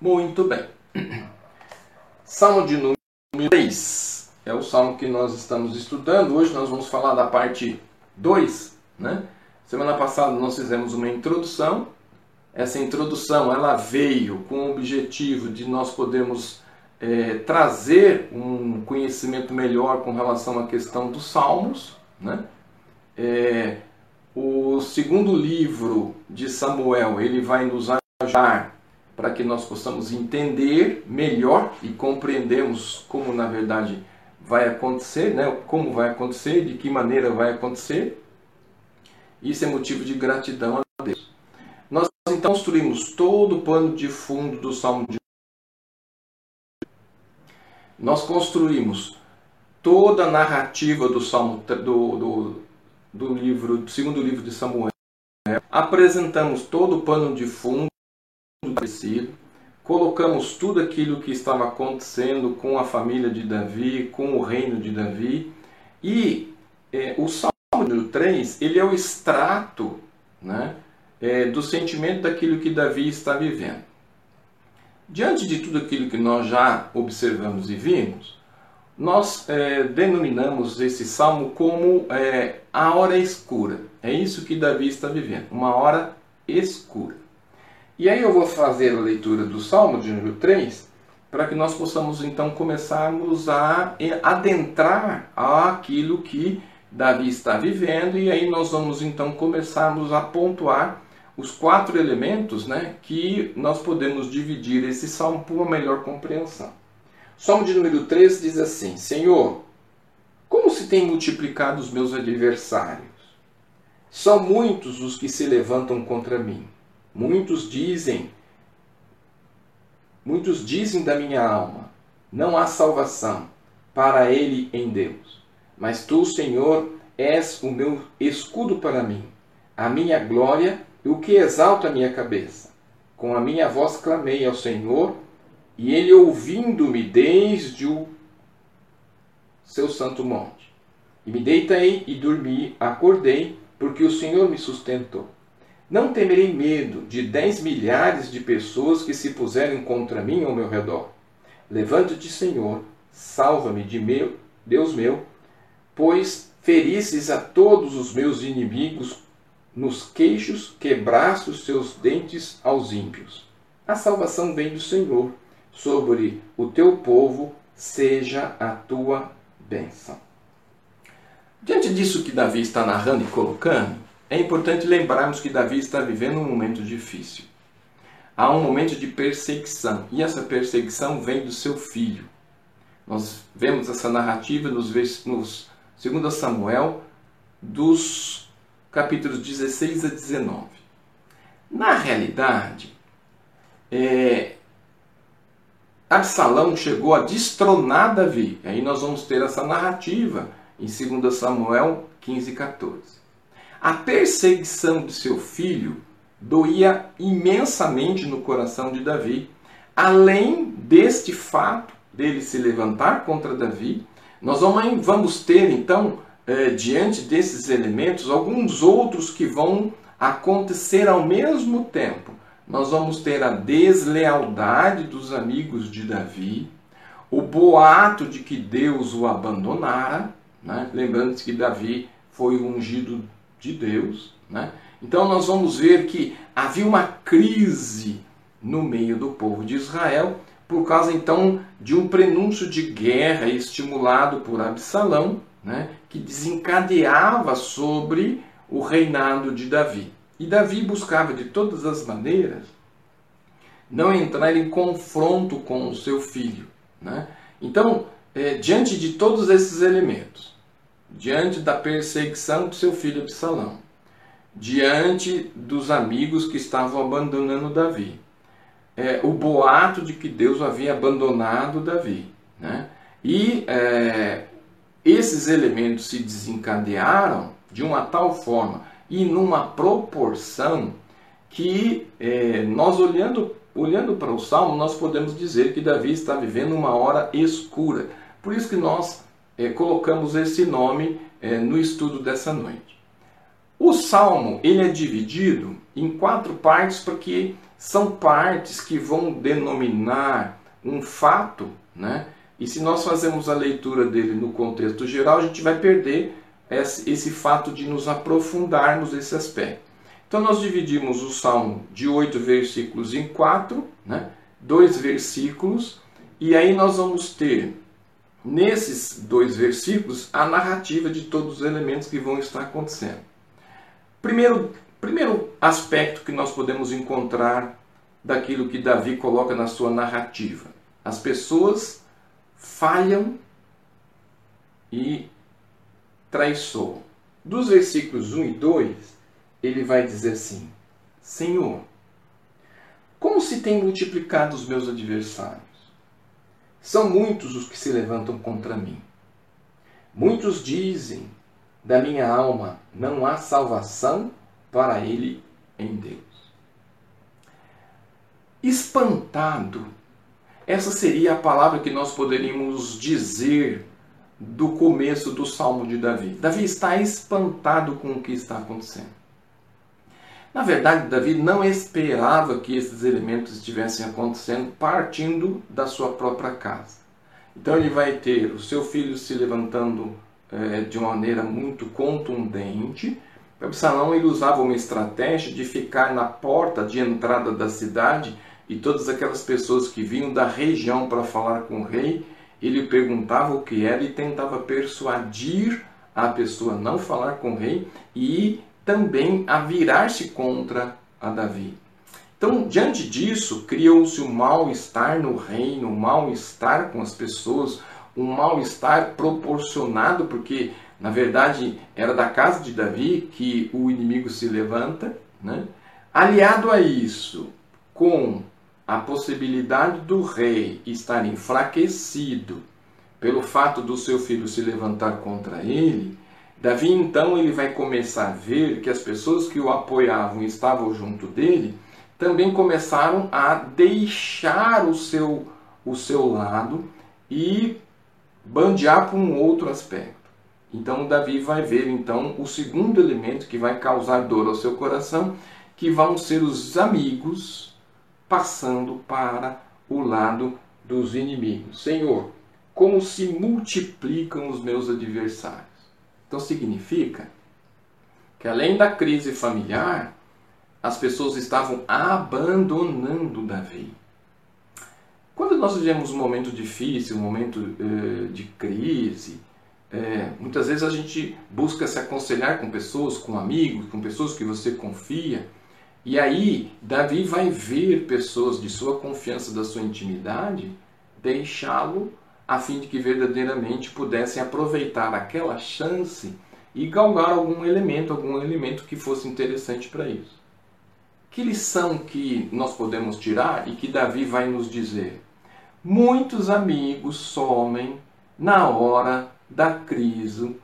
Muito bem. Salmo de número 3 é o salmo que nós estamos estudando. Hoje nós vamos falar da parte 2, né? Semana passada nós fizemos uma introdução. Essa introdução ela veio com o objetivo de nós podermos é, trazer um conhecimento melhor com relação à questão dos salmos, né? É, o segundo livro de Samuel ele vai nos ajudar para que nós possamos entender melhor e compreendermos como na verdade vai acontecer, né? como vai acontecer, de que maneira vai acontecer. Isso é motivo de gratidão a Deus. Nós então construímos todo o pano de fundo do Salmo de Nós construímos toda a narrativa do Salmo do, do, do livro, do segundo livro de Samuel. Apresentamos todo o pano de fundo parecido, colocamos tudo aquilo que estava acontecendo com a família de Davi, com o reino de Davi, e é, o Salmo 3 ele é o extrato né, é, do sentimento daquilo que Davi está vivendo. Diante de tudo aquilo que nós já observamos e vimos, nós é, denominamos esse salmo como é, a hora escura. É isso que Davi está vivendo, uma hora escura. E aí eu vou fazer a leitura do Salmo de número 3, para que nós possamos então começarmos a adentrar aquilo que Davi está vivendo, e aí nós vamos então começarmos a pontuar os quatro elementos né, que nós podemos dividir esse salmo por uma melhor compreensão. Salmo de número 3 diz assim: Senhor, como se tem multiplicado os meus adversários? São muitos os que se levantam contra mim. Muitos dizem, muitos dizem da minha alma, não há salvação para ele em Deus. Mas tu, Senhor, és o meu escudo para mim, a minha glória e o que exalta a minha cabeça. Com a minha voz clamei ao Senhor, e ele ouvindo-me desde o seu santo monte. E me deitei e dormi, acordei, porque o Senhor me sustentou. Não temerei medo de dez milhares de pessoas que se puserem contra mim ao meu redor. Levante-te, Senhor, salva-me de meu, Deus meu, pois ferisses a todos os meus inimigos nos queixos, quebraste os seus dentes aos ímpios. A salvação vem do Senhor, sobre o teu povo seja a tua bênção. Diante disso que Davi está narrando e colocando, é importante lembrarmos que Davi está vivendo um momento difícil. Há um momento de perseguição, e essa perseguição vem do seu filho. Nós vemos essa narrativa nos, nos 2 Samuel, dos capítulos 16 a 19. Na realidade, é, Absalão chegou a destronar Davi. Aí nós vamos ter essa narrativa em 2 Samuel 15 e 14. A perseguição de seu filho doía imensamente no coração de Davi. Além deste fato dele se levantar contra Davi, nós vamos ter então, eh, diante desses elementos, alguns outros que vão acontecer ao mesmo tempo. Nós vamos ter a deslealdade dos amigos de Davi, o boato de que Deus o abandonara, né? lembrando-se que Davi foi ungido de Deus. Né? Então nós vamos ver que havia uma crise no meio do povo de Israel por causa então de um prenúncio de guerra estimulado por Absalão, né, que desencadeava sobre o reinado de Davi. E Davi buscava de todas as maneiras não entrar em confronto com o seu filho. Né? Então, é, diante de todos esses elementos, diante da perseguição do seu filho Absalão, diante dos amigos que estavam abandonando Davi, é, o boato de que Deus havia abandonado Davi. Né? E é, esses elementos se desencadearam de uma tal forma e numa proporção que é, nós olhando, olhando para o Salmo, nós podemos dizer que Davi está vivendo uma hora escura. Por isso que nós é, colocamos esse nome é, no estudo dessa noite. O salmo ele é dividido em quatro partes porque são partes que vão denominar um fato, né? E se nós fazemos a leitura dele no contexto geral, a gente vai perder esse, esse fato de nos aprofundarmos nesse aspecto. Então nós dividimos o Salmo de oito versículos em quatro, né? dois versículos, e aí nós vamos ter nesses dois versículos a narrativa de todos os elementos que vão estar acontecendo. Primeiro, primeiro aspecto que nós podemos encontrar daquilo que Davi coloca na sua narrativa: as pessoas falham e traiçoam. Dos versículos 1 e 2, ele vai dizer assim: Senhor, como se têm multiplicado os meus adversários? São muitos os que se levantam contra mim. Muitos dizem da minha alma: não há salvação para ele em Deus. Espantado, essa seria a palavra que nós poderíamos dizer do começo do Salmo de Davi. Davi está espantado com o que está acontecendo. Na verdade, Davi não esperava que esses elementos estivessem acontecendo partindo da sua própria casa. Então ele vai ter o seu filho se levantando é, de uma maneira muito contundente. Absalão ele usava uma estratégia de ficar na porta de entrada da cidade e todas aquelas pessoas que vinham da região para falar com o rei, ele perguntava o que era e tentava persuadir a pessoa a não falar com o rei e também a virar-se contra a Davi. Então, diante disso, criou-se um mal-estar no reino, um mal-estar com as pessoas, um mal-estar proporcionado, porque na verdade era da casa de Davi que o inimigo se levanta. Né? Aliado a isso, com a possibilidade do rei estar enfraquecido pelo fato do seu filho se levantar contra ele, Davi então ele vai começar a ver que as pessoas que o apoiavam e estavam junto dele também começaram a deixar o seu, o seu lado e bandear para um outro aspecto. Então Davi vai ver então o segundo elemento que vai causar dor ao seu coração, que vão ser os amigos passando para o lado dos inimigos. Senhor, como se multiplicam os meus adversários. Então significa que além da crise familiar, as pessoas estavam abandonando Davi. Quando nós vivemos um momento difícil, um momento uh, de crise, é, muitas vezes a gente busca se aconselhar com pessoas, com amigos, com pessoas que você confia. E aí, Davi vai ver pessoas de sua confiança, da sua intimidade, deixá-lo a fim de que verdadeiramente pudessem aproveitar aquela chance e galgar algum elemento, algum elemento que fosse interessante para isso. Que lição que nós podemos tirar e que Davi vai nos dizer? Muitos amigos somem na hora da crise,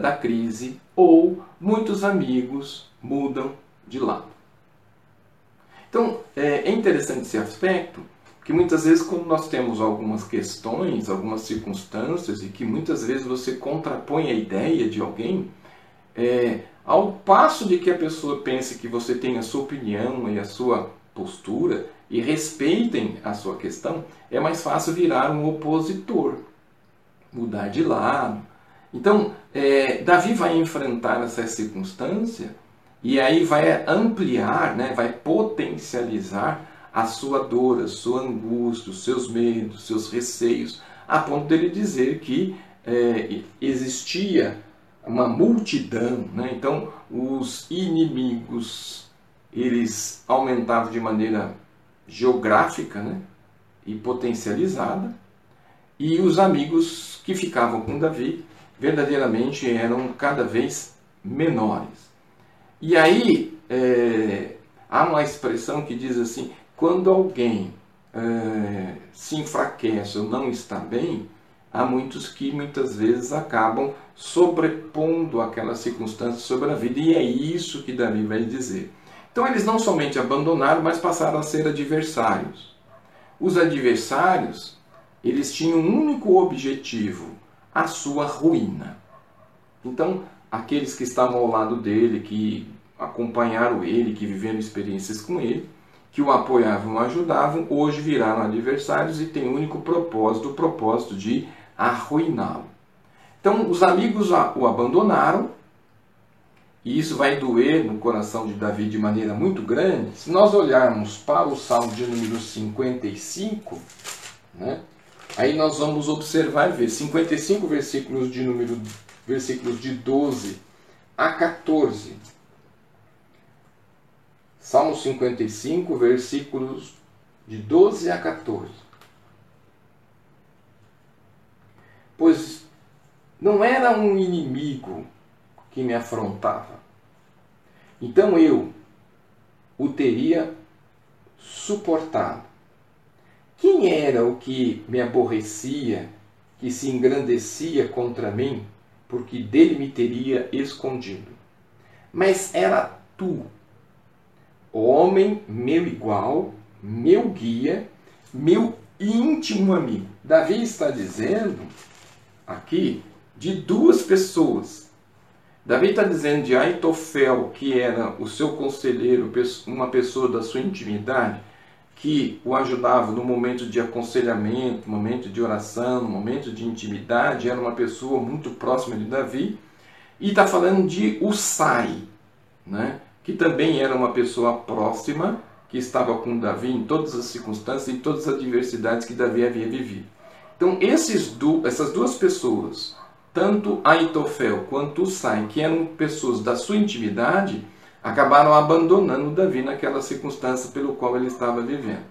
da crise ou muitos amigos mudam de lado. Então, é, é interessante esse aspecto que muitas vezes quando nós temos algumas questões, algumas circunstâncias e que muitas vezes você contrapõe a ideia de alguém, é, ao passo de que a pessoa pense que você tem a sua opinião e a sua postura e respeitem a sua questão, é mais fácil virar um opositor, mudar de lado. Então, é, Davi vai enfrentar essa circunstância e aí vai ampliar, né, vai potencializar a sua dor, a sua angústia, os seus medos, os seus receios, a ponto dele dizer que é, existia uma multidão, né? então os inimigos eles aumentavam de maneira geográfica né? e potencializada, e os amigos que ficavam com Davi verdadeiramente eram cada vez menores. E aí é, há uma expressão que diz assim: quando alguém é, se enfraquece ou não está bem, há muitos que muitas vezes acabam sobrepondo aquela circunstância sobre a vida, e é isso que Davi vai dizer. Então eles não somente abandonaram, mas passaram a ser adversários. Os adversários, eles tinham um único objetivo, a sua ruína. Então, aqueles que estavam ao lado dele, que acompanharam ele, que viveram experiências com ele, que o apoiavam o ajudavam, hoje viraram adversários e têm o único propósito, o propósito de arruiná-lo. Então, os amigos o abandonaram, e isso vai doer no coração de Davi de maneira muito grande. Se nós olharmos para o Salmo de número 55, né, aí nós vamos observar e ver 55 versículos de número versículos de 12 a 14. Salmo 55, versículos de 12 a 14. Pois não era um inimigo que me afrontava. Então eu o teria suportado. Quem era o que me aborrecia, que se engrandecia contra mim, porque dele me teria escondido? Mas era tu, homem meu igual, meu guia, meu íntimo amigo. Davi está dizendo aqui de duas pessoas. Davi está dizendo de Aitofel, que era o seu conselheiro, uma pessoa da sua intimidade, que o ajudava no momento de aconselhamento, no momento de oração, no momento de intimidade, era uma pessoa muito próxima de Davi. E está falando de Usai, né? Que também era uma pessoa próxima, que estava com Davi em todas as circunstâncias e todas as adversidades que Davi havia vivido. Então, esses essas duas pessoas, tanto Aitofel quanto Usai, que eram pessoas da sua intimidade, acabaram abandonando Davi naquela circunstância pelo qual ele estava vivendo.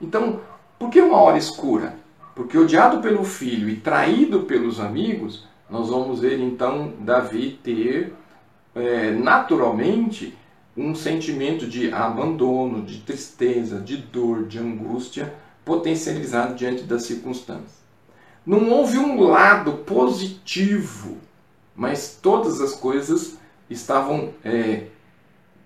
Então, por que uma hora escura? Porque odiado pelo filho e traído pelos amigos, nós vamos ver então Davi ter é, naturalmente um sentimento de abandono, de tristeza, de dor, de angústia potencializado diante das circunstâncias. Não houve um lado positivo, mas todas as coisas estavam é,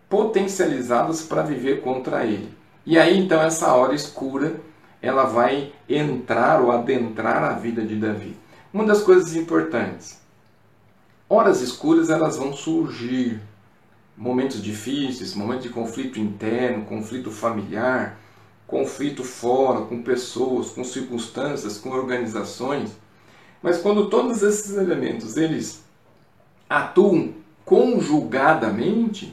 potencializadas para viver contra ele. E aí então essa hora escura ela vai entrar ou adentrar a vida de Davi. Uma das coisas importantes Horas escuras elas vão surgir, momentos difíceis, momentos de conflito interno, conflito familiar, conflito fora, com pessoas, com circunstâncias, com organizações. Mas quando todos esses elementos eles atuam conjugadamente,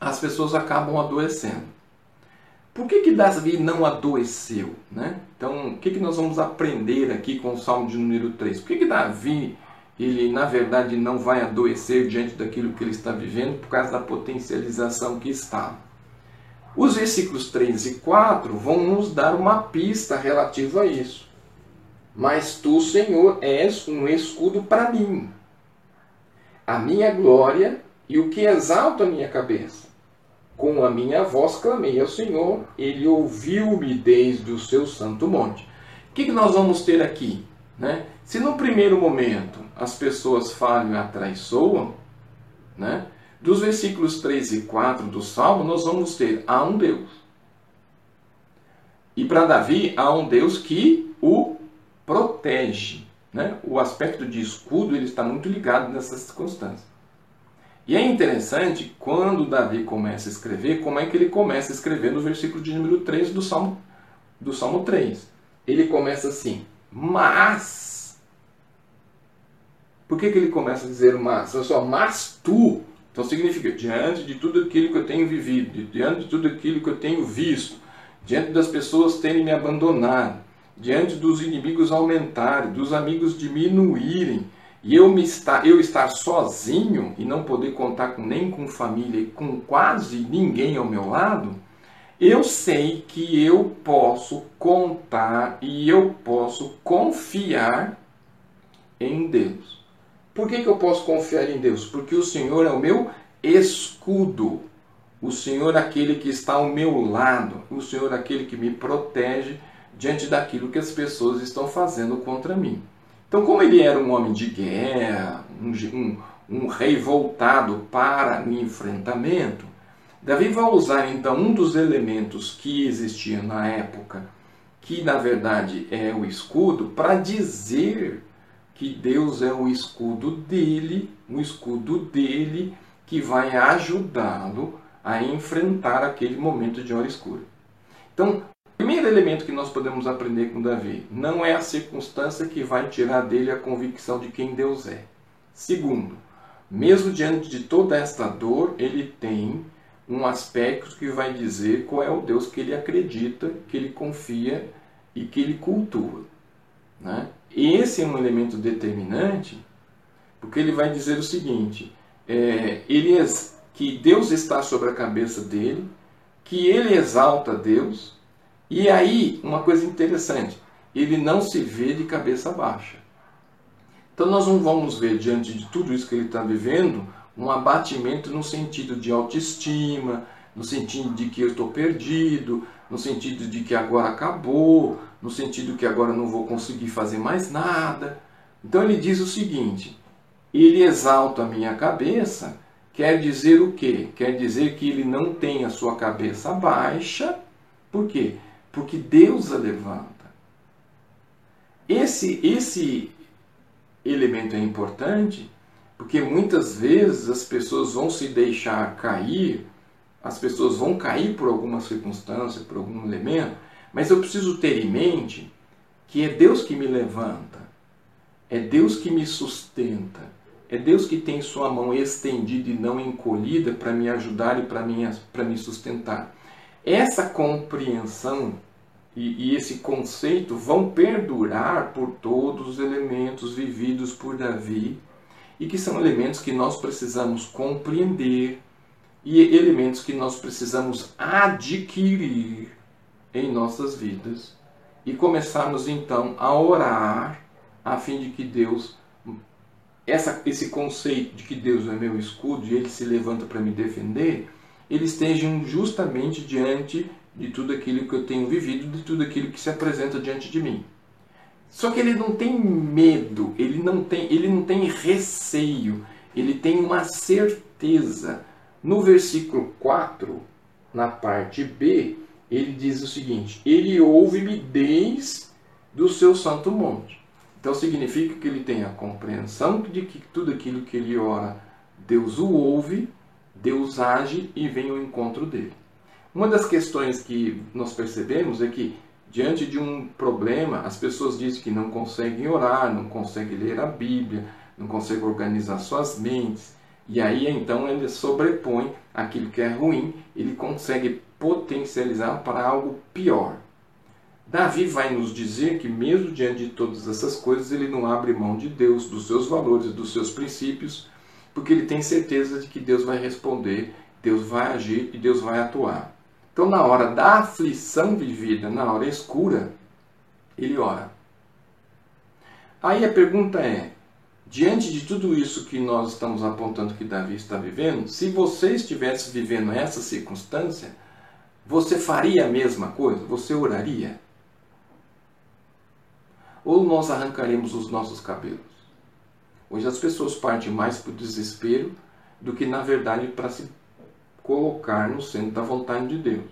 as pessoas acabam adoecendo. Por que, que Davi não adoeceu? Né? Então, o que, que nós vamos aprender aqui com o Salmo de número 3? Por que, que Davi ele na verdade não vai adoecer diante daquilo que ele está vivendo por causa da potencialização que está. Os versículos 3 e 4 vão nos dar uma pista relativa a isso. Mas tu, Senhor, és um escudo para mim, a minha glória e o que exalta a minha cabeça. Com a minha voz clamei ao Senhor, ele ouviu-me desde o seu santo monte. O que nós vamos ter aqui? Né? Se no primeiro momento as pessoas falham e atraiçoam, né? dos versículos 3 e 4 do Salmo, nós vamos ter há um Deus. E para Davi, há um Deus que o protege. Né? O aspecto de escudo ele está muito ligado nessas circunstâncias. E é interessante quando Davi começa a escrever, como é que ele começa a escrever no versículo de número 3 do Salmo, do Salmo 3. Ele começa assim: mas. Por que, que ele começa a dizer mas? Olha só, mas tu. Então significa, diante de tudo aquilo que eu tenho vivido, diante de tudo aquilo que eu tenho visto, diante das pessoas terem me abandonado, diante dos inimigos aumentarem, dos amigos diminuírem, e eu, me estar, eu estar sozinho e não poder contar com, nem com família, com quase ninguém ao meu lado, eu sei que eu posso contar e eu posso confiar em Deus. Por que, que eu posso confiar em Deus? Porque o Senhor é o meu escudo. O Senhor é aquele que está ao meu lado. O Senhor é aquele que me protege diante daquilo que as pessoas estão fazendo contra mim. Então, como ele era um homem de guerra, um, um, um rei voltado para o enfrentamento, Davi vai usar então um dos elementos que existia na época, que na verdade é o escudo, para dizer que Deus é o escudo dele, um escudo dele que vai ajudá-lo a enfrentar aquele momento de hora escura. Então, o primeiro elemento que nós podemos aprender com Davi não é a circunstância que vai tirar dele a convicção de quem Deus é. Segundo, mesmo diante de toda esta dor, ele tem um aspecto que vai dizer qual é o Deus que ele acredita, que ele confia e que ele cultua. Né? Esse é um elemento determinante, porque ele vai dizer o seguinte: é, ele que Deus está sobre a cabeça dele, que ele exalta Deus, e aí uma coisa interessante, ele não se vê de cabeça baixa. Então nós não vamos ver diante de tudo isso que ele está vivendo um abatimento no sentido de autoestima, no sentido de que eu estou perdido, no sentido de que agora acabou, no sentido que agora não vou conseguir fazer mais nada. Então ele diz o seguinte: ele exalta a minha cabeça, quer dizer o quê? Quer dizer que ele não tem a sua cabeça baixa, por quê? Porque Deus a levanta. Esse, esse elemento é importante porque muitas vezes as pessoas vão se deixar cair, as pessoas vão cair por alguma circunstância, por algum elemento, mas eu preciso ter em mente que é Deus que me levanta, é Deus que me sustenta, é Deus que tem sua mão estendida e não encolhida para me ajudar e para me, me sustentar. Essa compreensão e, e esse conceito vão perdurar por todos os elementos vividos por Davi e que são elementos que nós precisamos compreender e elementos que nós precisamos adquirir em nossas vidas e começarmos então a orar a fim de que Deus essa, esse conceito de que Deus é meu escudo e ele se levanta para me defender, eles estejam justamente diante de tudo aquilo que eu tenho vivido, de tudo aquilo que se apresenta diante de mim. Só que ele não tem medo, ele não tem, ele não tem receio, ele tem uma certeza. No versículo 4, na parte B, ele diz o seguinte: Ele ouve-me desde do seu santo monte. Então significa que ele tem a compreensão de que tudo aquilo que ele ora, Deus o ouve, Deus age e vem ao encontro dele. Uma das questões que nós percebemos é que diante de um problema, as pessoas dizem que não conseguem orar, não conseguem ler a Bíblia, não conseguem organizar suas mentes. E aí então ele sobrepõe aquilo que é ruim, ele consegue potencializar para algo pior. Davi vai nos dizer que, mesmo diante de todas essas coisas, ele não abre mão de Deus, dos seus valores, dos seus princípios, porque ele tem certeza de que Deus vai responder, Deus vai agir e Deus vai atuar. Então, na hora da aflição vivida, na hora escura, ele ora. Aí a pergunta é: diante de tudo isso que nós estamos apontando que Davi está vivendo, se você estivesse vivendo essa circunstância, você faria a mesma coisa? Você oraria? Ou nós arrancaremos os nossos cabelos? Hoje as pessoas partem mais para o desespero do que, na verdade, para se colocar no centro da vontade de Deus.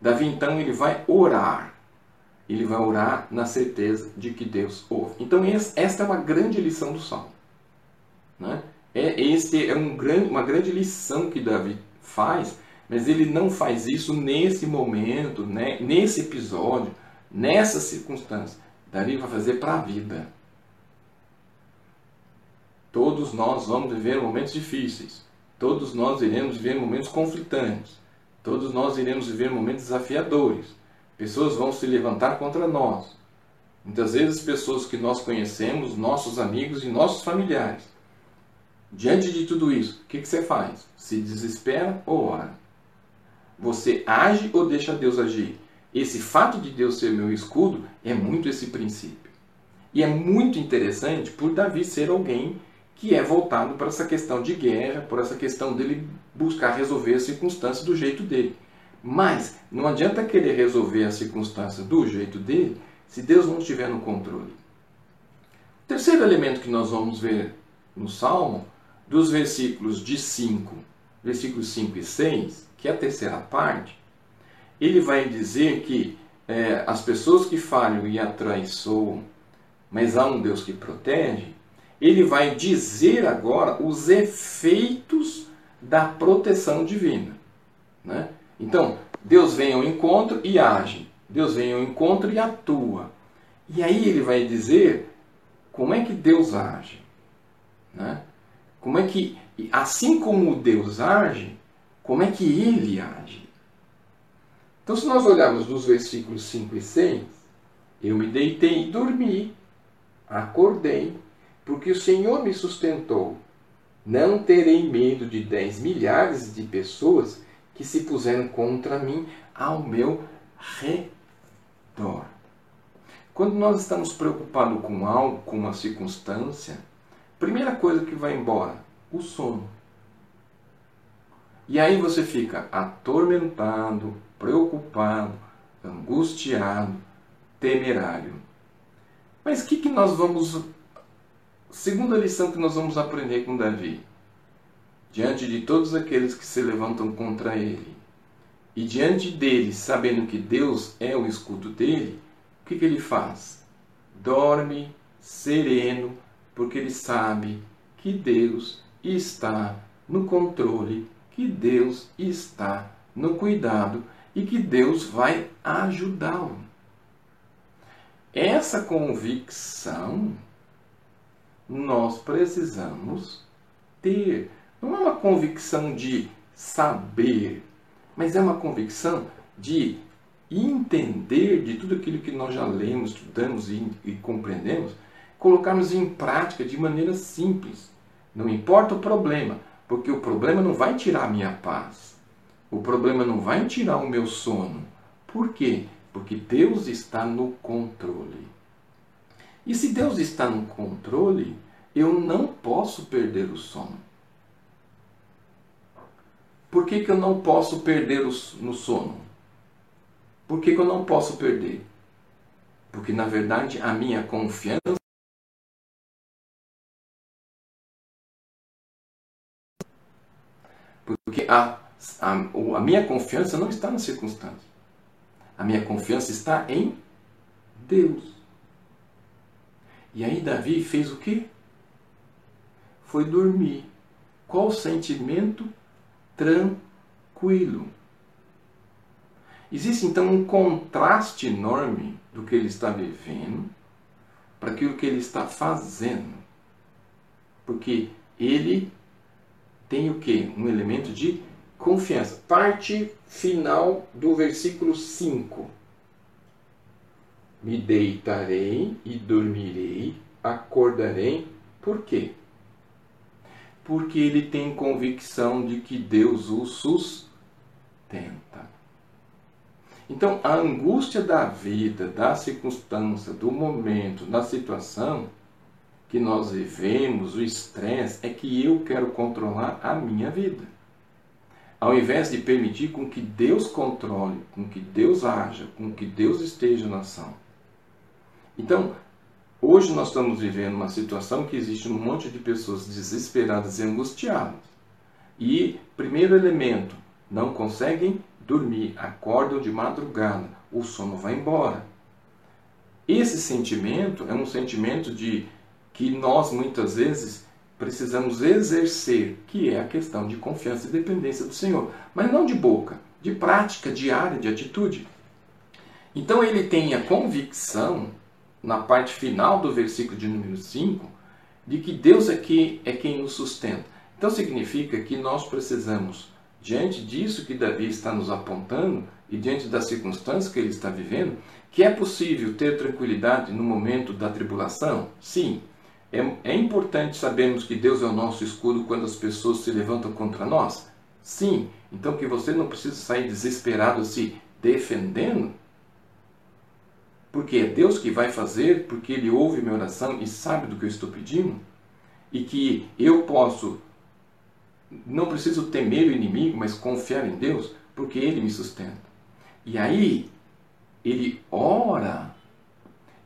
Davi então ele vai orar. Ele vai orar na certeza de que Deus ouve. Então esta é uma grande lição do Salmo. Né? É, é um grande, uma grande lição que Davi faz, mas ele não faz isso nesse momento, né? nesse episódio, nessa circunstância. Davi vai fazer para a vida. Todos nós vamos viver momentos difíceis. Todos nós iremos viver momentos conflitantes. Todos nós iremos viver momentos desafiadores. Pessoas vão se levantar contra nós. Muitas vezes, pessoas que nós conhecemos, nossos amigos e nossos familiares. Diante de tudo isso, o que, que você faz? Se desespera ou ora? Você age ou deixa Deus agir? Esse fato de Deus ser meu escudo é muito esse princípio. E é muito interessante por Davi ser alguém que é voltado para essa questão de guerra, por essa questão dele buscar resolver a circunstância do jeito dele. Mas não adianta querer resolver a circunstância do jeito dele se Deus não estiver no controle. O terceiro elemento que nós vamos ver no Salmo, dos versículos de 5, versículos 5 e 6, que é a terceira parte, ele vai dizer que é, as pessoas que falham e atraiçoam, mas há um Deus que protege, ele vai dizer agora os efeitos da proteção divina. Né? Então, Deus vem ao encontro e age. Deus vem ao encontro e atua. E aí ele vai dizer como é que Deus age. Né? Como é que, assim como Deus age, como é que ele age? Então, se nós olharmos nos versículos 5 e 6, eu me deitei e dormi, acordei, porque o Senhor me sustentou. Não terei medo de dez milhares de pessoas que se puseram contra mim ao meu redor. Quando nós estamos preocupados com algo, com uma circunstância, primeira coisa que vai embora, o sono. E aí você fica atormentado, preocupado, angustiado, temerário. Mas o que, que nós vamos. Segunda lição que nós vamos aprender com Davi. Diante de todos aqueles que se levantam contra ele, e diante dele, sabendo que Deus é o escudo dele, o que, que ele faz? Dorme sereno, porque ele sabe que Deus está no controle, que Deus está no cuidado e que Deus vai ajudá-lo. Essa convicção nós precisamos ter. Não é uma convicção de saber, mas é uma convicção de entender de tudo aquilo que nós já lemos, estudamos e, e compreendemos, colocarmos em prática de maneira simples. Não importa o problema, porque o problema não vai tirar a minha paz. O problema não vai tirar o meu sono. Por quê? Porque Deus está no controle. E se Deus está no controle, eu não posso perder o sono. Por que, que eu não posso perder no sono? Por que, que eu não posso perder? Porque na verdade a minha confiança Porque a, a, a minha confiança não está na circunstância. A minha confiança está em Deus. E aí Davi fez o quê? Foi dormir. Qual sentimento? Tranquilo. Existe então um contraste enorme do que ele está vivendo para aquilo que ele está fazendo. Porque ele tem o que? Um elemento de confiança. Parte final do versículo 5. Me deitarei e dormirei, acordarei. Por quê? Porque ele tem convicção de que Deus o sustenta. Então, a angústia da vida, da circunstância, do momento, da situação que nós vivemos, o estresse, é que eu quero controlar a minha vida. Ao invés de permitir com que Deus controle, com que Deus haja, com que Deus esteja na ação. Então, hoje nós estamos vivendo uma situação que existe um monte de pessoas desesperadas e angustiadas. E, primeiro elemento, não conseguem dormir, acordam de madrugada, o sono vai embora. Esse sentimento é um sentimento de que nós muitas vezes precisamos exercer, que é a questão de confiança e dependência do Senhor, mas não de boca, de prática diária, de atitude. Então ele tem a convicção, na parte final do versículo de número 5, de que Deus aqui é quem nos sustenta. Então significa que nós precisamos, diante disso que Davi está nos apontando e diante das circunstâncias que ele está vivendo, que é possível ter tranquilidade no momento da tribulação? Sim. É, é importante sabermos que Deus é o nosso escudo quando as pessoas se levantam contra nós? Sim. Então que você não precisa sair desesperado se defendendo, porque é Deus que vai fazer, porque Ele ouve minha oração e sabe do que eu estou pedindo, e que eu posso, não preciso temer o inimigo, mas confiar em Deus, porque Ele me sustenta. E aí, ele ora,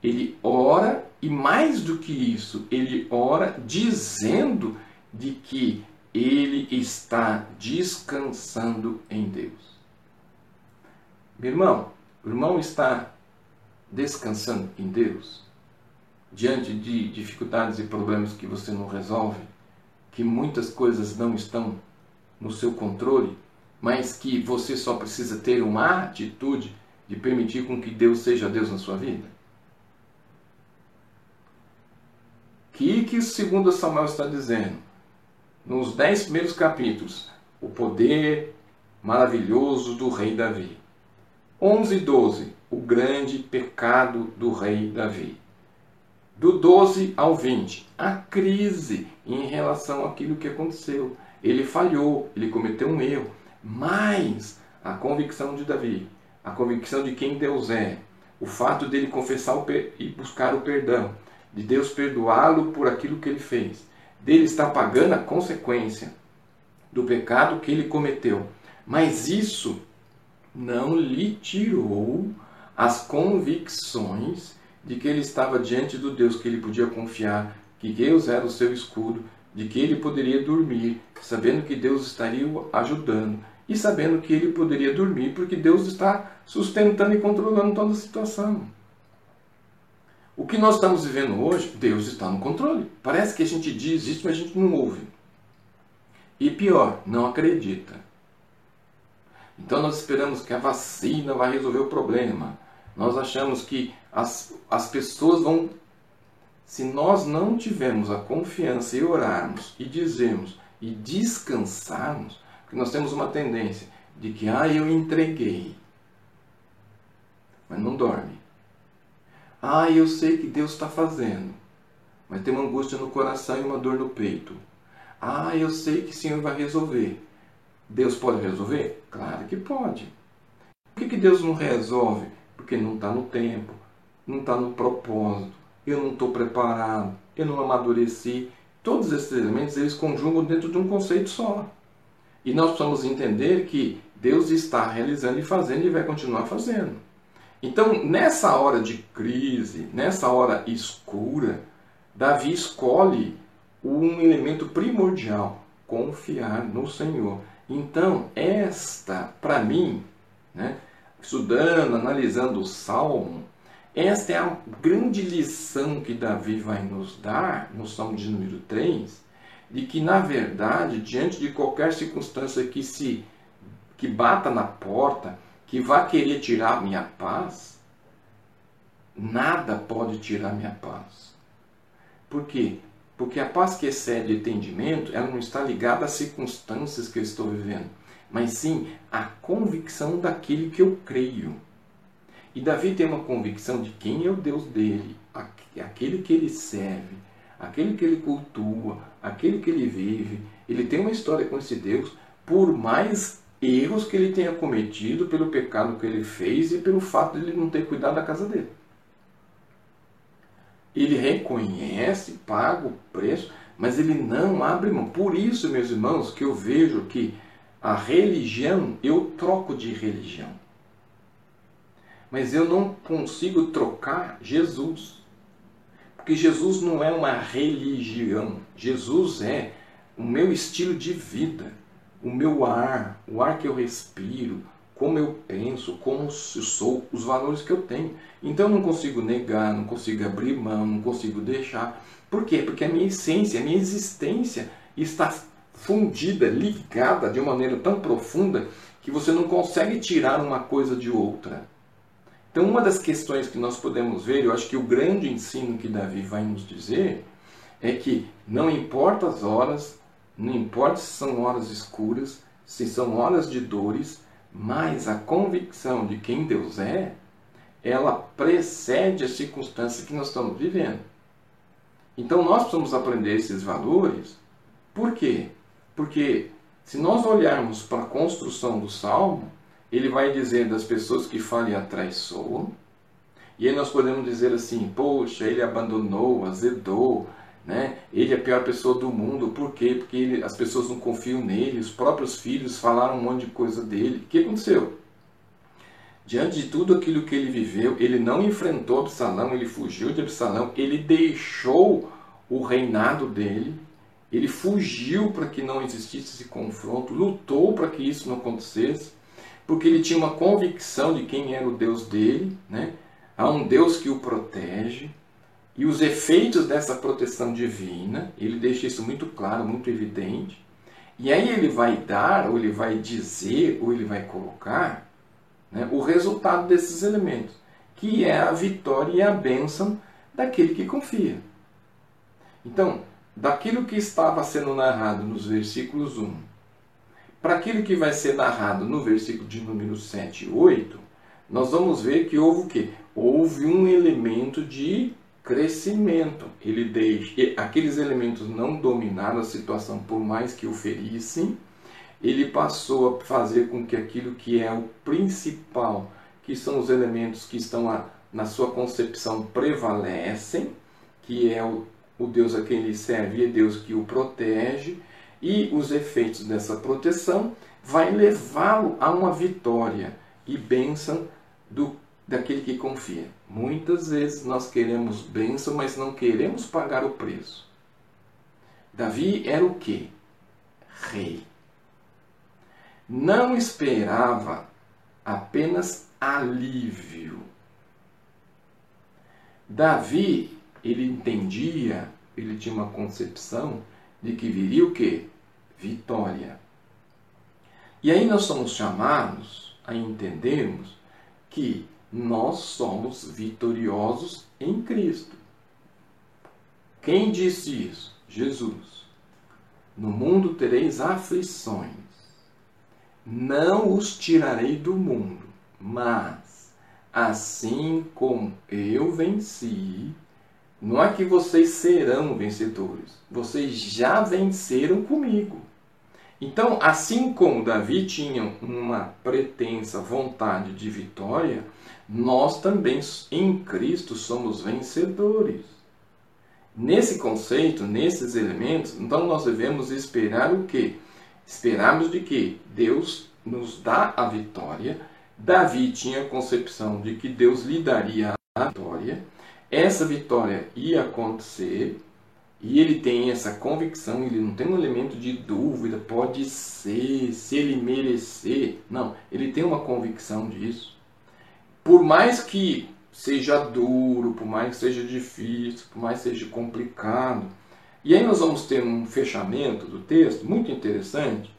ele ora e mais do que isso, ele ora dizendo de que ele está descansando em Deus. Meu irmão, o irmão está descansando em Deus? Diante de dificuldades e problemas que você não resolve, que muitas coisas não estão no seu controle, mas que você só precisa ter uma atitude de permitir com que Deus seja Deus na sua vida? Que que segundo Samuel está dizendo? Nos dez primeiros capítulos, o poder maravilhoso do rei Davi. 11 e 12, o grande pecado do rei Davi. Do 12 ao 20, a crise em relação àquilo que aconteceu. Ele falhou, ele cometeu um erro, mas a convicção de Davi, a convicção de quem Deus é, o fato dele confessar e buscar o perdão, de Deus perdoá-lo por aquilo que ele fez, dele estar pagando a consequência do pecado que ele cometeu. Mas isso não lhe tirou as convicções de que ele estava diante do Deus que ele podia confiar, que Deus era o seu escudo, de que ele poderia dormir, sabendo que Deus estaria o ajudando e sabendo que ele poderia dormir porque Deus está sustentando e controlando toda a situação. O que nós estamos vivendo hoje, Deus está no controle. Parece que a gente diz isso, mas a gente não ouve. E pior, não acredita. Então nós esperamos que a vacina vai resolver o problema. Nós achamos que as, as pessoas vão. Se nós não tivermos a confiança e orarmos e dizermos e descansarmos, porque nós temos uma tendência de que, ah, eu entreguei, mas não dorme. Ah, eu sei que Deus está fazendo, mas tem uma angústia no coração e uma dor no peito. Ah, eu sei que o Senhor vai resolver. Deus pode resolver? Claro que pode. Por que, que Deus não resolve? Porque não está no tempo, não está no propósito, eu não estou preparado, eu não amadureci. Todos esses elementos eles conjugam dentro de um conceito só. E nós precisamos entender que Deus está realizando e fazendo e vai continuar fazendo. Então, nessa hora de crise, nessa hora escura, Davi escolhe um elemento primordial: confiar no Senhor. Então, esta, para mim, né, estudando, analisando o Salmo, esta é a grande lição que Davi vai nos dar no Salmo de número 3, de que, na verdade, diante de qualquer circunstância que se que bata na porta, que vá querer tirar minha paz, nada pode tirar minha paz. Por quê? Porque a paz que excede entendimento, ela não está ligada às circunstâncias que eu estou vivendo, mas sim à convicção daquilo que eu creio. E Davi tem uma convicção de quem é o Deus dele, aquele que ele serve, aquele que ele cultua, aquele que ele vive. Ele tem uma história com esse Deus, por mais erros que ele tenha cometido, pelo pecado que ele fez e pelo fato de ele não ter cuidado da casa dele. Ele reconhece, paga o preço, mas ele não abre mão. Por isso, meus irmãos, que eu vejo que a religião, eu troco de religião. Mas eu não consigo trocar Jesus. Porque Jesus não é uma religião. Jesus é o meu estilo de vida, o meu ar, o ar que eu respiro, como eu penso, como eu sou, os valores que eu tenho. Então eu não consigo negar, não consigo abrir mão, não consigo deixar. Por quê? Porque a minha essência, a minha existência está fundida, ligada de uma maneira tão profunda que você não consegue tirar uma coisa de outra. Então, uma das questões que nós podemos ver, eu acho que o grande ensino que Davi vai nos dizer, é que não importa as horas, não importa se são horas escuras, se são horas de dores, mas a convicção de quem Deus é, ela precede a circunstância que nós estamos vivendo. Então nós precisamos aprender esses valores. Por quê? Porque se nós olharmos para a construção do salmo, ele vai dizer das pessoas que falem atraiçoam, e aí nós podemos dizer assim: poxa, ele abandonou, azedou, né? Ele é a pior pessoa do mundo. Por quê? Porque ele, as pessoas não confiam nele, os próprios filhos falaram um monte de coisa dele. O que aconteceu? Diante de tudo aquilo que ele viveu, ele não enfrentou Absalão, ele fugiu de Absalão, ele deixou o reinado dele, ele fugiu para que não existisse esse confronto, lutou para que isso não acontecesse, porque ele tinha uma convicção de quem era o Deus dele, né? Há um Deus que o protege, e os efeitos dessa proteção divina, ele deixa isso muito claro, muito evidente, E aí ele vai dar, ou ele vai dizer, ou ele vai colocar né, o resultado desses elementos, que é a vitória e a bênção daquele que confia. Então, daquilo que estava sendo narrado nos versículos 1 para aquilo que vai ser narrado no versículo de número 7 e 8, nós vamos ver que houve o quê? Houve um elemento de crescimento. Ele deixa, aqueles elementos não dominaram a situação por mais que o ferissem. Ele passou a fazer com que aquilo que é o principal, que são os elementos que estão na sua concepção prevalecem, que é o, o Deus a quem ele serve é Deus que o protege, e os efeitos dessa proteção vai levá-lo a uma vitória e bênção do daquele que confia. Muitas vezes nós queremos bênção, mas não queremos pagar o preço. Davi era o que? Rei. Não esperava apenas alívio. Davi, ele entendia, ele tinha uma concepção de que viria o que? Vitória. E aí nós somos chamados a entendermos que nós somos vitoriosos em Cristo. Quem disse isso? Jesus. No mundo tereis aflições. Não os tirarei do mundo, mas assim como eu venci, não é que vocês serão vencedores, vocês já venceram comigo. Então, assim como Davi tinha uma pretensa vontade de vitória, nós também em Cristo somos vencedores. Nesse conceito, nesses elementos, então nós devemos esperar o quê? Esperarmos de que Deus nos dá a vitória. Davi tinha a concepção de que Deus lhe daria a vitória. Essa vitória ia acontecer e ele tem essa convicção, ele não tem um elemento de dúvida, pode ser, se ele merecer. Não, ele tem uma convicção disso. Por mais que seja duro, por mais que seja difícil, por mais que seja complicado. E aí nós vamos ter um fechamento do texto muito interessante,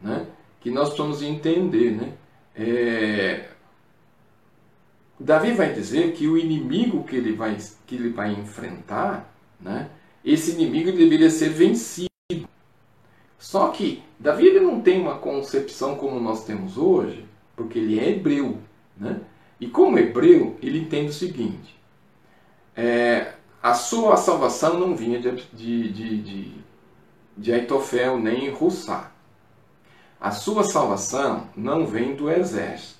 né? que nós precisamos entender. Né? É... Davi vai dizer que o inimigo que ele vai, que ele vai enfrentar, né? esse inimigo deveria ser vencido. Só que Davi ele não tem uma concepção como nós temos hoje, porque ele é hebreu. Né? E como hebreu, ele entende o seguinte: é, a sua salvação não vinha de, de, de, de, de Aitofel nem Russá. A sua salvação não vem do exército.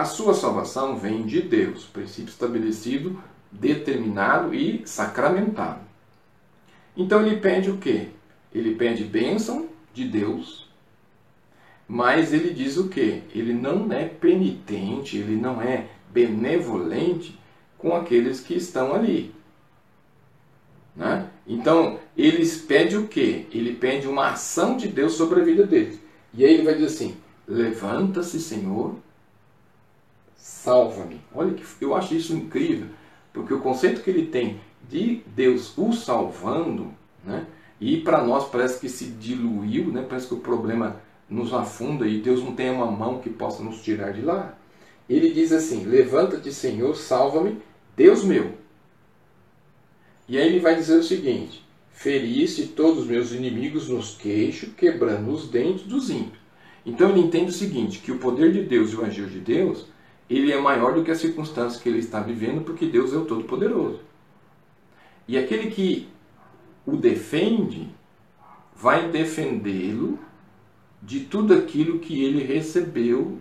A sua salvação vem de Deus, princípio estabelecido determinado e sacramentado. Então ele pede o quê? Ele pede bênção de Deus, mas ele diz o quê? Ele não é penitente, ele não é benevolente com aqueles que estão ali. Né? Então, ele pede o quê? Ele pede uma ação de Deus sobre a vida deles. E aí ele vai dizer assim: Levanta-se, Senhor, salva-me. Olha que eu acho isso incrível. Porque o conceito que ele tem de Deus o salvando, né? e para nós parece que se diluiu, né? parece que o problema nos afunda e Deus não tem uma mão que possa nos tirar de lá. Ele diz assim: Levanta-te, Senhor, salva-me, Deus meu. E aí ele vai dizer o seguinte: Feriste todos os meus inimigos nos queixos, quebrando os dentes dos ímpios. Então ele entende o seguinte: que o poder de Deus e o agir de Deus ele é maior do que a circunstância que ele está vivendo, porque Deus é o Todo-Poderoso. E aquele que o defende vai defendê-lo de tudo aquilo que ele recebeu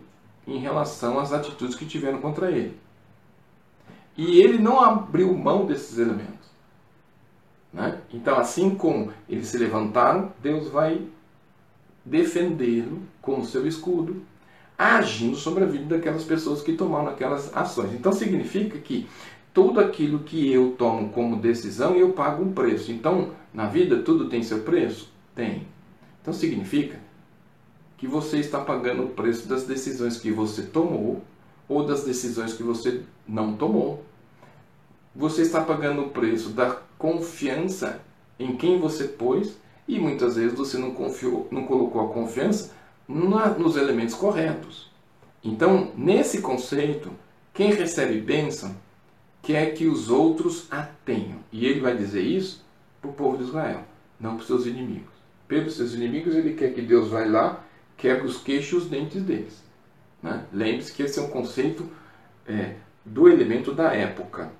em relação às atitudes que tiveram contra ele. E ele não abriu mão desses elementos. Né? Então, assim como eles se levantaram, Deus vai defendê-lo com o seu escudo, agindo sobre a vida daquelas pessoas que tomaram aquelas ações. Então significa que tudo aquilo que eu tomo como decisão, eu pago um preço. Então, na vida, tudo tem seu preço? Tem. Então significa que você está pagando o preço das decisões que você tomou ou das decisões que você não tomou. Você está pagando o preço da confiança em quem você pôs E muitas vezes você não confiou, não colocou a confiança na, nos elementos corretos. Então, nesse conceito, quem recebe bênção quer que os outros a tenham. E ele vai dizer isso para o povo de Israel, não para os seus inimigos. Pelos seus inimigos, ele quer que Deus vai lá, quebre os queixos e os dentes deles. Né? Lembre-se que esse é um conceito é, do elemento da época.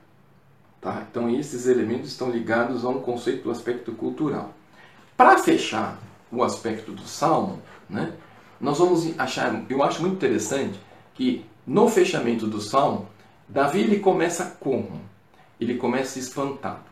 Tá? Então, esses elementos estão ligados a um conceito do aspecto cultural. Para fechar o aspecto do salmo, né, nós vamos achar, eu acho muito interessante que no fechamento do salmo, Davi ele começa como? Ele começa espantado.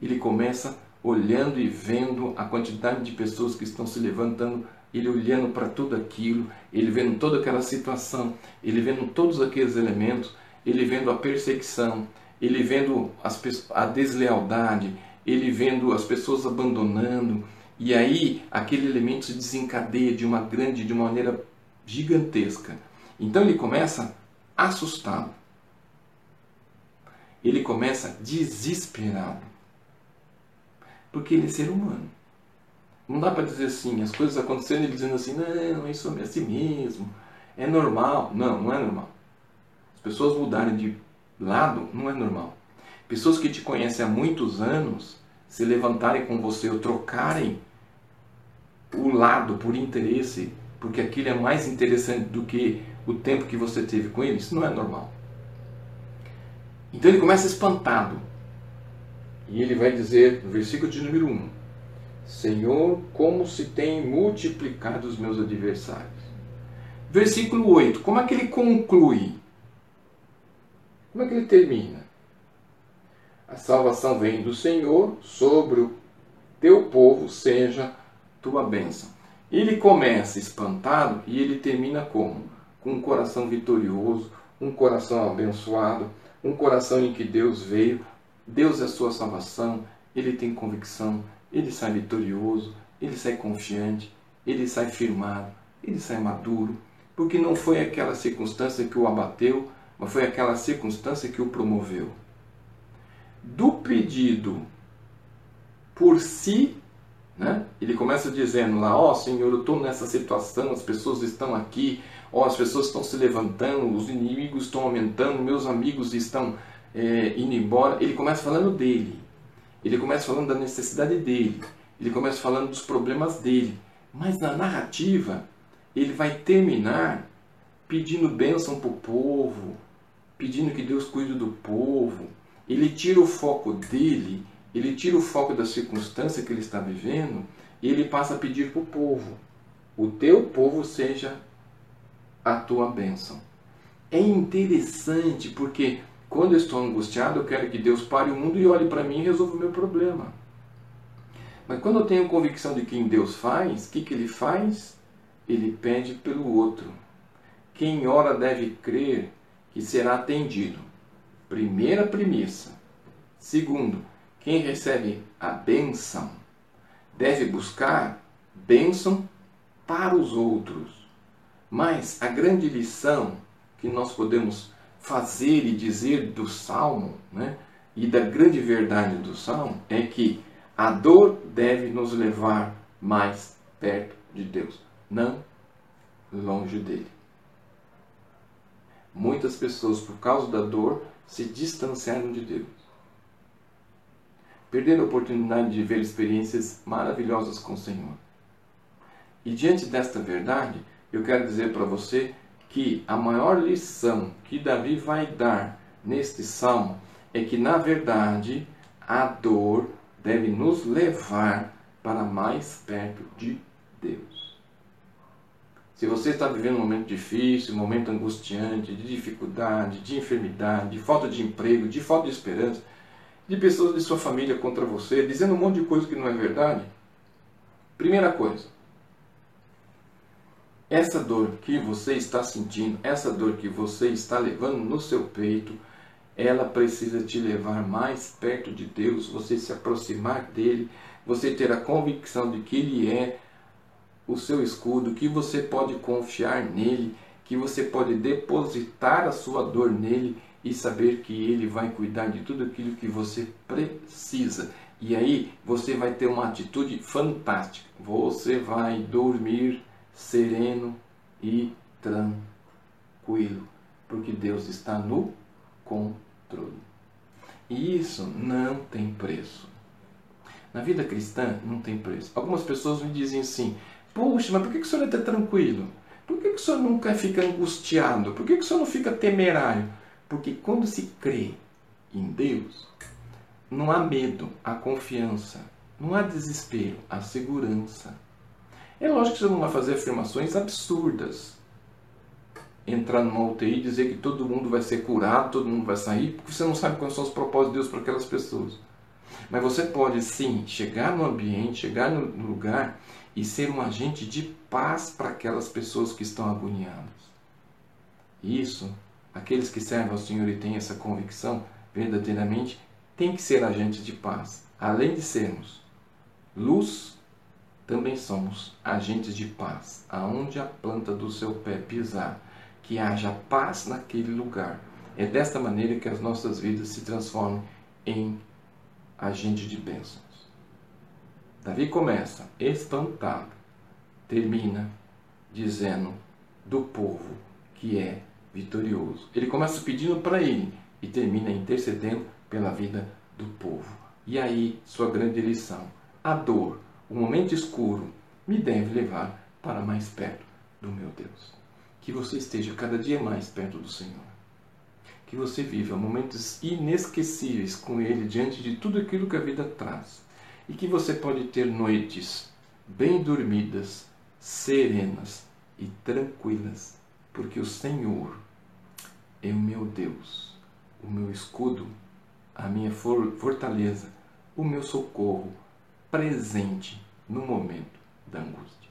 Ele começa olhando e vendo a quantidade de pessoas que estão se levantando, ele olhando para tudo aquilo, ele vendo toda aquela situação, ele vendo todos aqueles elementos, ele vendo a perseguição, ele vendo as, a deslealdade, ele vendo as pessoas abandonando, e aí aquele elemento se desencadeia de uma grande, de uma maneira gigantesca. Então ele começa assustado. Ele começa desesperado. Porque ele é ser humano. Não dá para dizer assim, as coisas acontecendo e dizendo assim, não, isso é assim mesmo, é normal. Não, não é normal. As pessoas mudarem de lado não é normal. Pessoas que te conhecem há muitos anos se levantarem com você ou trocarem o lado por interesse, porque aquilo é mais interessante do que o tempo que você teve com ele, isso não é normal. Então ele começa espantado. E ele vai dizer no versículo de número 1: Senhor, como se tem multiplicado os meus adversários. Versículo 8, como é que ele conclui? Como é que ele termina? A salvação vem do Senhor, sobre o teu povo seja tua bênção. Ele começa espantado e ele termina como? Com um coração vitorioso, um coração abençoado, um coração em que Deus veio, Deus é a sua salvação, ele tem convicção, ele sai vitorioso, ele sai confiante, ele sai firmado, ele sai maduro, porque não foi aquela circunstância que o abateu, mas foi aquela circunstância que o promoveu. Do pedido por si, né? ele começa dizendo lá: Ó oh, Senhor, eu estou nessa situação, as pessoas estão aqui, ó, oh, as pessoas estão se levantando, os inimigos estão aumentando, meus amigos estão é, indo embora. Ele começa falando dele, ele começa falando da necessidade dele, ele começa falando dos problemas dele, mas na narrativa ele vai terminar pedindo bênção para o povo, pedindo que Deus cuide do povo. Ele tira o foco dele, ele tira o foco da circunstância que ele está vivendo e ele passa a pedir para o povo: o teu povo seja a tua bênção. É interessante porque quando eu estou angustiado, eu quero que Deus pare o mundo e olhe para mim e resolva o meu problema. Mas quando eu tenho convicção de quem Deus faz, o que, que ele faz? Ele pede pelo outro. Quem ora deve crer que será atendido. Primeira premissa. Segundo, quem recebe a bênção deve buscar bênção para os outros. Mas a grande lição que nós podemos fazer e dizer do salmo, né, e da grande verdade do salmo, é que a dor deve nos levar mais perto de Deus, não longe dele. Muitas pessoas, por causa da dor, se distanciaram de Deus. Perderam a oportunidade de ver experiências maravilhosas com o Senhor. E diante desta verdade, eu quero dizer para você que a maior lição que Davi vai dar neste salmo é que, na verdade, a dor deve nos levar para mais perto de Deus. Se você está vivendo um momento difícil, um momento angustiante, de dificuldade, de enfermidade, de falta de emprego, de falta de esperança, de pessoas de sua família contra você, dizendo um monte de coisa que não é verdade, primeira coisa, essa dor que você está sentindo, essa dor que você está levando no seu peito, ela precisa te levar mais perto de Deus, você se aproximar dele, você ter a convicção de que Ele é o seu escudo, que você pode confiar nele, que você pode depositar a sua dor nele e saber que ele vai cuidar de tudo aquilo que você precisa. E aí você vai ter uma atitude fantástica. Você vai dormir sereno e tranquilo, porque Deus está no controle. E isso não tem preço. Na vida cristã não tem preço. Algumas pessoas me dizem assim: Puxa, mas por que o senhor é tão tranquilo? Por que o senhor nunca fica angustiado? Por que o senhor não fica temerário? Porque quando se crê em Deus, não há medo, há confiança. Não há desespero, há segurança. É lógico que você não vai fazer afirmações absurdas. Entrar numa UTI e dizer que todo mundo vai ser curado, todo mundo vai sair, porque você não sabe quais são os propósitos de Deus para aquelas pessoas. Mas você pode sim chegar no ambiente, chegar no lugar e ser um agente de paz para aquelas pessoas que estão agoniadas. Isso, aqueles que servem ao Senhor e têm essa convicção, verdadeiramente, tem que ser agentes de paz. Além de sermos luz, também somos agentes de paz. Aonde a planta do seu pé pisar, que haja paz naquele lugar. É desta maneira que as nossas vidas se transformam em agente de bênçãos. Davi começa espantado, termina dizendo do povo que é vitorioso. Ele começa pedindo para ele e termina intercedendo pela vida do povo. E aí, sua grande lição: a dor, o momento escuro, me deve levar para mais perto do meu Deus. Que você esteja cada dia mais perto do Senhor que você viva momentos inesquecíveis com Ele diante de tudo aquilo que a vida traz. E que você pode ter noites bem dormidas, serenas e tranquilas, porque o Senhor é o meu Deus, o meu escudo, a minha fortaleza, o meu socorro presente no momento da angústia.